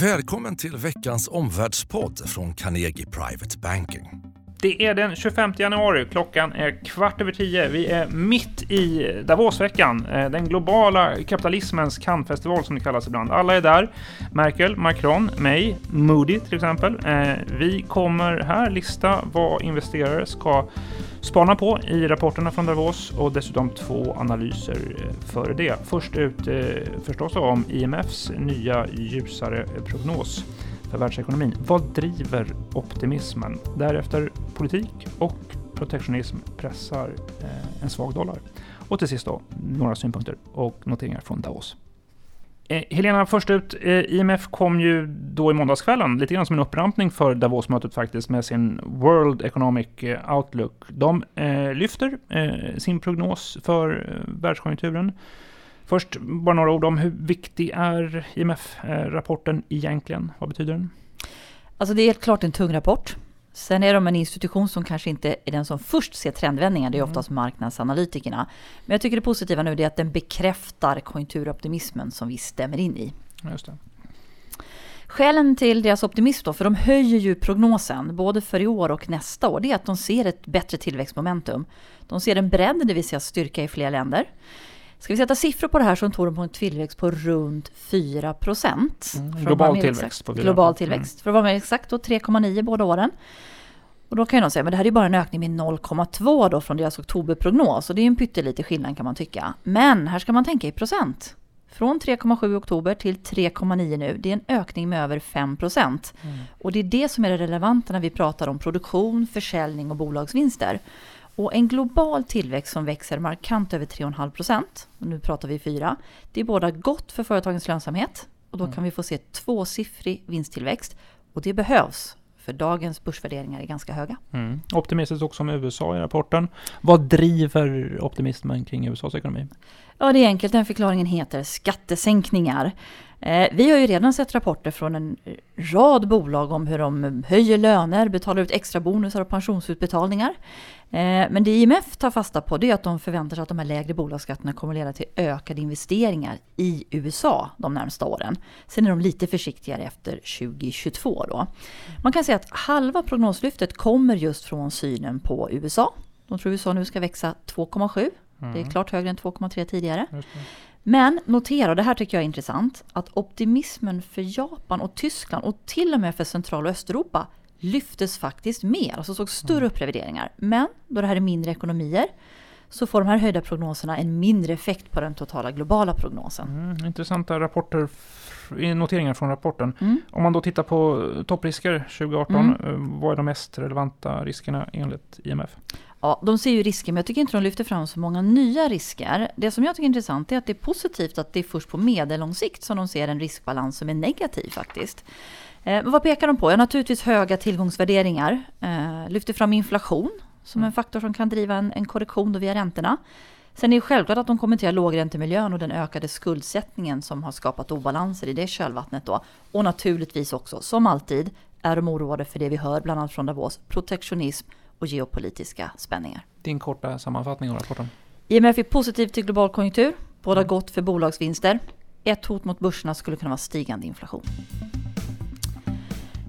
Välkommen till veckans omvärldspodd från Carnegie Private Banking. Det är den 25 januari, klockan är kvart över tio. Vi är mitt i Davosveckan, eh, den globala kapitalismens Cannesfestival som det kallas ibland. Alla är där. Merkel, Macron, mig, Moody till exempel. Eh, vi kommer här lista vad investerare ska spana på i rapporterna från Davos och dessutom två analyser eh, före det. Först ut eh, förstås om IMFs nya ljusare eh, prognos för världsekonomin. Vad driver optimismen? Därefter politik och protektionism pressar eh, en svag dollar. Och till sist då, några synpunkter och noteringar från Davos. Eh, Helena, först ut, eh, IMF kom ju då i måndagskvällen, lite grann som en upprampning för Davos-mötet faktiskt, med sin World Economic eh, Outlook. De eh, lyfter eh, sin prognos för eh, världskonjunkturen Först bara några ord om hur viktig är IMF-rapporten egentligen? Vad betyder den? Alltså det är helt klart en tung rapport. Sen är de en institution som kanske inte är den som först ser trendvändningar, det är mm. oftast marknadsanalytikerna. Men jag tycker det positiva nu är att den bekräftar konjunkturoptimismen som vi stämmer in i. Just det. Skälen till deras optimism då, för de höjer ju prognosen både för i år och nästa år, det är att de ser ett bättre tillväxtmomentum. De ser en bredd, det vill säga styrka i fler länder. Ska vi sätta siffror på det här så tror de på en tillväxt på runt 4 procent. Mm, global tillväxt. På global tillväxt. Mm. För att vara mer exakt då 3,9 båda åren. Och då kan ju någon säga, men det här är bara en ökning med 0,2 då från deras oktoberprognos. Och det är en pyttelite skillnad kan man tycka. Men här ska man tänka i procent. Från 3,7 i oktober till 3,9 nu. Det är en ökning med över 5 procent. Mm. Och det är det som är det relevanta när vi pratar om produktion, försäljning och bolagsvinster. Och en global tillväxt som växer markant över 3,5 procent, nu pratar vi 4, det är båda gott för företagens lönsamhet och då mm. kan vi få se tvåsiffrig vinsttillväxt. Och det behövs, för dagens börsvärderingar är ganska höga. Mm. Optimistiskt också om USA i rapporten. Vad driver optimismen kring USAs ekonomi? Ja, det är enkelt. Den förklaringen heter skattesänkningar. Eh, vi har ju redan sett rapporter från en rad bolag om hur de höjer löner, betalar ut extra bonusar och pensionsutbetalningar. Eh, men det IMF tar fasta på det är att de förväntar sig att de här lägre bolagsskatterna kommer att leda till ökade investeringar i USA de närmsta åren. Sen är de lite försiktigare efter 2022 då. Man kan säga att halva prognoslyftet kommer just från synen på USA. De tror USA nu ska växa 2,7. Mm. Det är mm. klart högre än 2,3 tidigare. Men notera, och det här tycker jag är intressant, att optimismen för Japan och Tyskland och till och med för Central och Östeuropa lyftes faktiskt mer, alltså såg större mm. upprevideringar. Men då det här är mindre ekonomier så får de här höjda prognoserna en mindre effekt på den totala globala prognosen. Mm, intressanta rapporter, noteringar från rapporten. Mm. Om man då tittar på topprisker 2018, mm. Eh, vad är de mest relevanta riskerna enligt IMF? Ja, de ser ju risker, men jag tycker inte de lyfter fram så många nya risker. Det som jag tycker är intressant är att det är positivt att det är först på medellång sikt som de ser en riskbalans som är negativ faktiskt. Eh, vad pekar de på? Ja, naturligtvis höga tillgångsvärderingar. Eh, lyfter fram inflation som en faktor som kan driva en, en korrektion då via räntorna. Sen är det självklart att de kommenterar lågräntemiljön och den ökade skuldsättningen som har skapat obalanser i det kölvattnet då. Och naturligtvis också, som alltid, är de oroade för det vi hör, bland annat från Davos, protektionism och geopolitiska spänningar. Din korta sammanfattning av rapporten? IMF är positiv till global konjunktur, båda mm. gott för bolagsvinster. Ett hot mot börserna skulle kunna vara stigande inflation.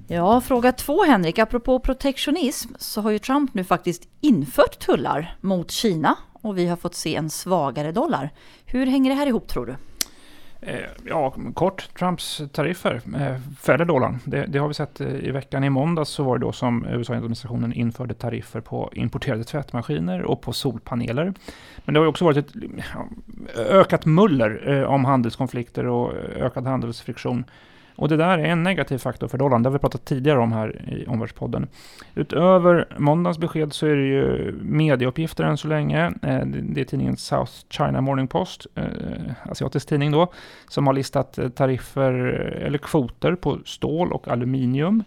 Ja, fråga två Henrik. Apropå protektionism så har ju Trump nu faktiskt infört tullar mot Kina och vi har fått se en svagare dollar. Hur hänger det här ihop tror du? Eh, ja, kort. Trumps tariffer eh, fäller dollarn. Det, det, har vi sett eh, i veckan. I måndags så var det då som USA-administrationen införde tariffer på importerade tvättmaskiner och på solpaneler. Men det har också varit ett ökat muller eh, om handelskonflikter och eh, ökad handelsfriktion och det där är en negativ faktor för dollarn. Det har vi pratat tidigare om här i Omvärldspodden. Utöver måndagens besked så är det ju medieuppgifter än så länge. Eh, det är tidningen South China Morning Post, eh, asiatisk tidning då, som har listat eh, tariffer eller kvoter på stål och aluminium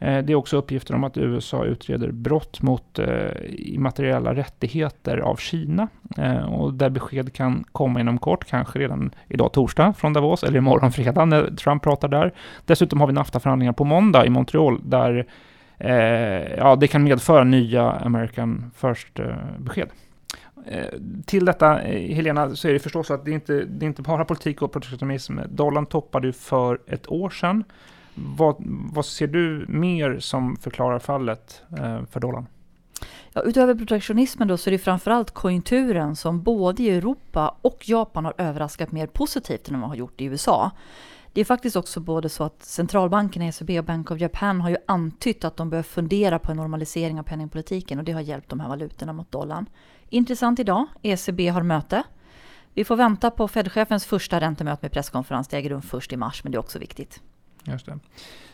Eh, det är också uppgifter om att USA utreder brott mot eh, immateriella rättigheter av Kina. Eh, och där besked kan komma inom kort, kanske redan idag torsdag från Davos, eller imorgon fredag när Trump pratar där. Dessutom har vi NAFTA-förhandlingar på måndag i Montreal, där ja, det kan medföra nya American First-besked. till detta, Helena, så är det förstås att det inte det är inte bara politik och protektionism. Dollarn toppade ju för ett år sedan vad, vad ser du mer som förklarar fallet eh, för dollarn? Ja, utöver protektionismen då så är det framförallt konjunkturen som både i Europa och Japan har överraskat mer positivt än vad man har gjort i USA. Det är faktiskt också både så att centralbankerna, ECB och Bank of Japan har ju antytt att de bör fundera på en normalisering av penningpolitiken och det har hjälpt de här valutorna mot dollarn. Intressant idag, ECB har möte. Vi får vänta på Fed-chefens första räntemöte med presskonferens. Det äger rum först i mars, men det är också viktigt. Just det.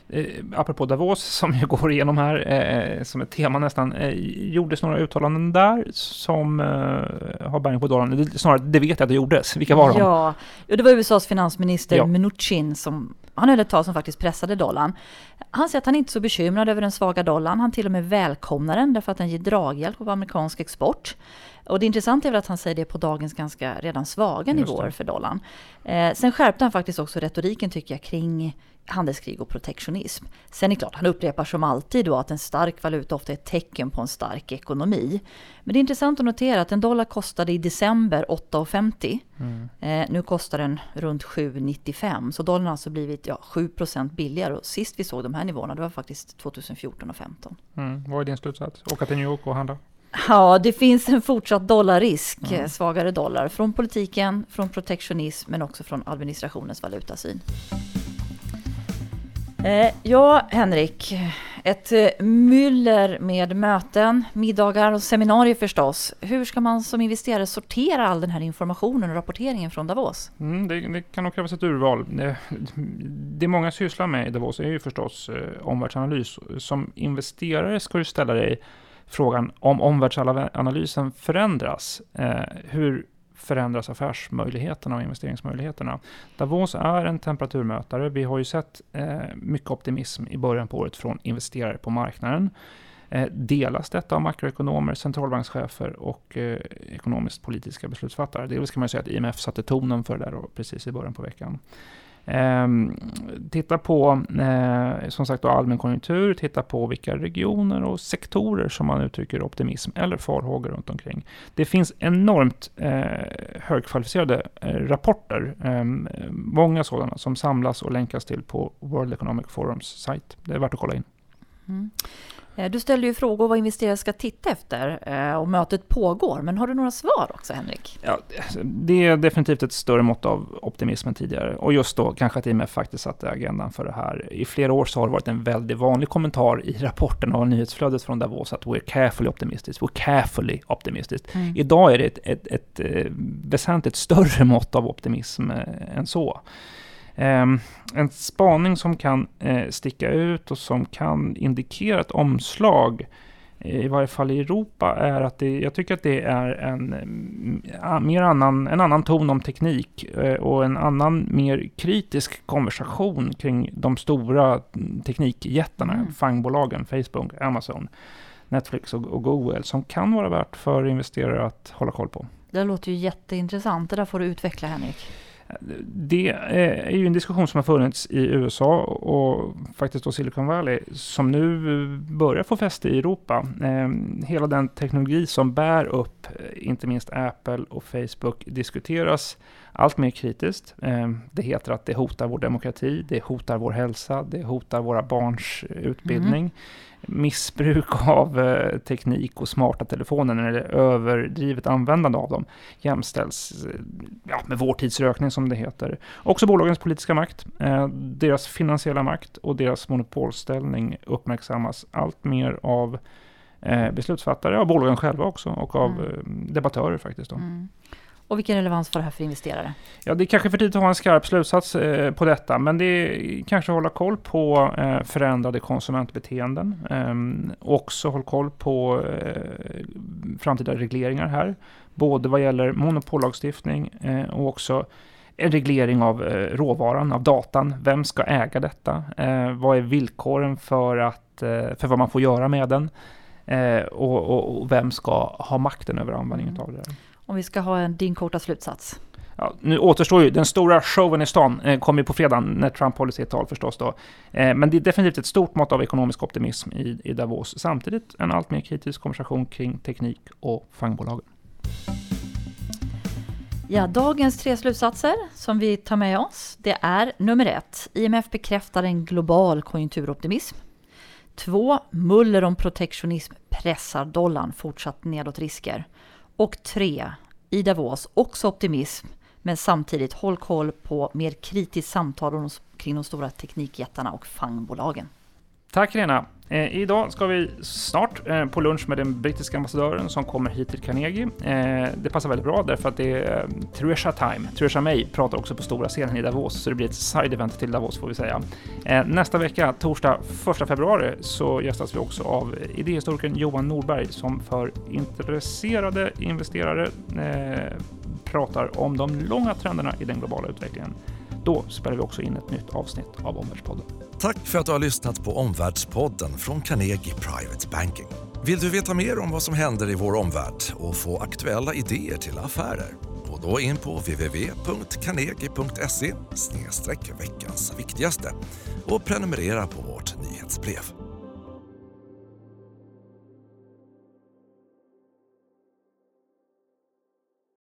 Eh, apropå Davos, som ju går igenom här eh, som ett tema nästan, eh, gjordes några uttalanden där som eh, har bäring på dollarn? Snarare, det vet jag att det gjordes. Vilka var de? Ja, det var USAs finansminister ja. Mnuchin som han höll ett tal som faktiskt pressade dollarn. Han säger att han inte är så bekymrad över den svaga dollarn. Han till och med välkomnar den därför att den ger draghjälp på amerikansk export. Och det intressanta är väl att han säger det på dagens ganska redan svaga nivåer för dollarn. Eh, sen skärpte han faktiskt också retoriken tycker jag kring handelskrig och protektionism. Sen är det klart, han upprepar som alltid då att en stark valuta ofta är ett tecken på en stark ekonomi. Men det är intressant att notera att en dollar kostade i december 8,50. Mm. Eh, nu kostar den runt 7,95. Så dollarn har alltså blivit ja, 7% billigare. Och sist vi såg de här nivåerna, det var faktiskt 2014 och 2015. Mm. Vad är din slutsats? Åka till New York och handla? Ja, det finns en fortsatt dollarrisk, mm. svagare dollar, från politiken, från protektionism men också från administrationens valutasyn. Eh, ja, Henrik. Ett eh, myller med möten, middagar och seminarier förstås. Hur ska man som investerare sortera all den här informationen och rapporteringen från Davos? Mm, det, det, kan nog krävas ett urval. Det, det många sysslar med i Davos är ju förstås eh, omvärldsanalys. Som investerare ska du ställa dig frågan om omvärldsanalysen förändras. Eh, hur förändras affärsmöjligheterna och investeringsmöjligheterna. Davos är en temperaturmätare. Vi har ju sett eh, mycket optimism i början på året från investerare på marknaden. Eh, delas detta av makroekonomer, centralbankschefer och eh, ekonomiskt politiska beslutsfattare? Dels kan man säga att IMF satte tonen för det där precis i början på veckan. Eh, titta på eh, som sagt då, allmän konjunktur, titta på vilka regioner och sektorer som man uttrycker optimism eller farhågor runt omkring. Det finns enormt eh, högkvalificerade eh, rapporter, ehm, många sådana, som samlas och länkas till på World Economic Forums sajt. Det är värt att kolla in. Mm. Eh, du ställde ju frågor vad investerare ska titta efter eh, och mötet pågår. Men har du några svar också, Henrik? Ja, det är definitivt ett större mått av optimism än tidigare. Och just då kanske att IMF faktiskt satte agendan för det här. I flera år så har det varit en väldigt vanlig kommentar i rapporten och nyhetsflödet från Davos att we're carefully optimistic, we're carefully optimistic. Mm. Idag är det ett, ett, ett, ett eh, väsentligt större mått av optimism än så. Ehm, en spaning som kan eh, sticka ut och som kan indikera ett omslag eh, i varje fall i Europa, är att det, jag tycker att det är en, mm, mer annan, en annan ton om teknik eh, och en annan mer kritisk konversation kring de stora teknikjättarna, mm. fangbolagen, Facebook, Amazon, Netflix och, och Google, som kan vara värt för investerare att hålla koll på. Det låter ju jätteintressant. Det där får du utveckla, Henrik. Det eh, är ju en diskussion som har funnits i USA och faktiskt då Silicon Valley som nu börjar få fäste i Europa. Ehm, hela den teknologi som bär upp eh, inte minst Apple och Facebook diskuteras allt mer kritiskt. Ehm, det heter att det hotar vår demokrati, det hotar vår hälsa, det hotar våra barns utbildning. Mm missbruk av eh, teknik och smarta telefoner, eller överdrivet användande av dem, jämställs eh, ja, med vår tids rökning som det heter. Också bolagens politiska makt, eh, deras finansiella makt och deras monopolställning uppmärksammas allt mer av beslutsfattare, av bolagen själva också och av mm. Debattörer faktiskt. Då. Mm. Och vilken relevans får det här för investerare? Ja, det är kanske för tidigt att ha en skarp slutsats eh, på detta, men det är kanske att hålla koll på eh, förändrade konsumentbeteenden. Eh, också håll koll på eh, framtida regleringar här, både vad gäller monopollagstiftning eh, och också en reglering av eh, råvaran, av datan. Vem ska äga detta? Eh, vad är villkoren för, att, för vad man får göra med den? Och, och, och, vem ska ha makten över användningen mm. av det? här? Om vi ska ha en, din korta slutsats. Ja, nu återstår ju den stora showen i stan, eh, kommer på fredag när Trump håller sitt tal förstås då. Eh, men det är definitivt ett stort mått av ekonomisk optimism i, i Davos. Samtidigt en allt mer kritisk konversation kring teknik och fangbolagen. Ja, dagens tre slutsatser som vi tar med oss, det är nummer ett. IMF bekräftar en global konjunkturoptimism. Två, muller om protektionism pressar dollarn fortsatt nedåt risker. Och 3. i Davos också optimism, men samtidigt håll koll på mer kritiskt samtal kring de stora teknikjättarna och fangbolagen. Tack Lena. Eh, idag ska vi snart eh, på lunch med den brittiska ambassadören som kommer hit till Carnegie. Eh, det passar väldigt bra därför att det är eh, Theresa Time. Theresa May pratar också på stora scenen i Davos, så det blir ett side-event till Davos får vi säga. Eh, nästa vecka, torsdag 1 februari, så gästas vi också av idéhistorikern Johan Norberg som för intresserade investerare eh, pratar om de långa trenderna i den globala utvecklingen. Då spelar vi också in ett nytt avsnitt av Omvärldspodden. Tack för att du har lyssnat på Omvärldspodden från Carnegie Private Banking. Vill du veta mer om vad som händer i vår omvärld och få aktuella idéer till affärer? Gå då in på www.carnegie.se veckans viktigaste och prenumerera på vårt nyhetsbrev.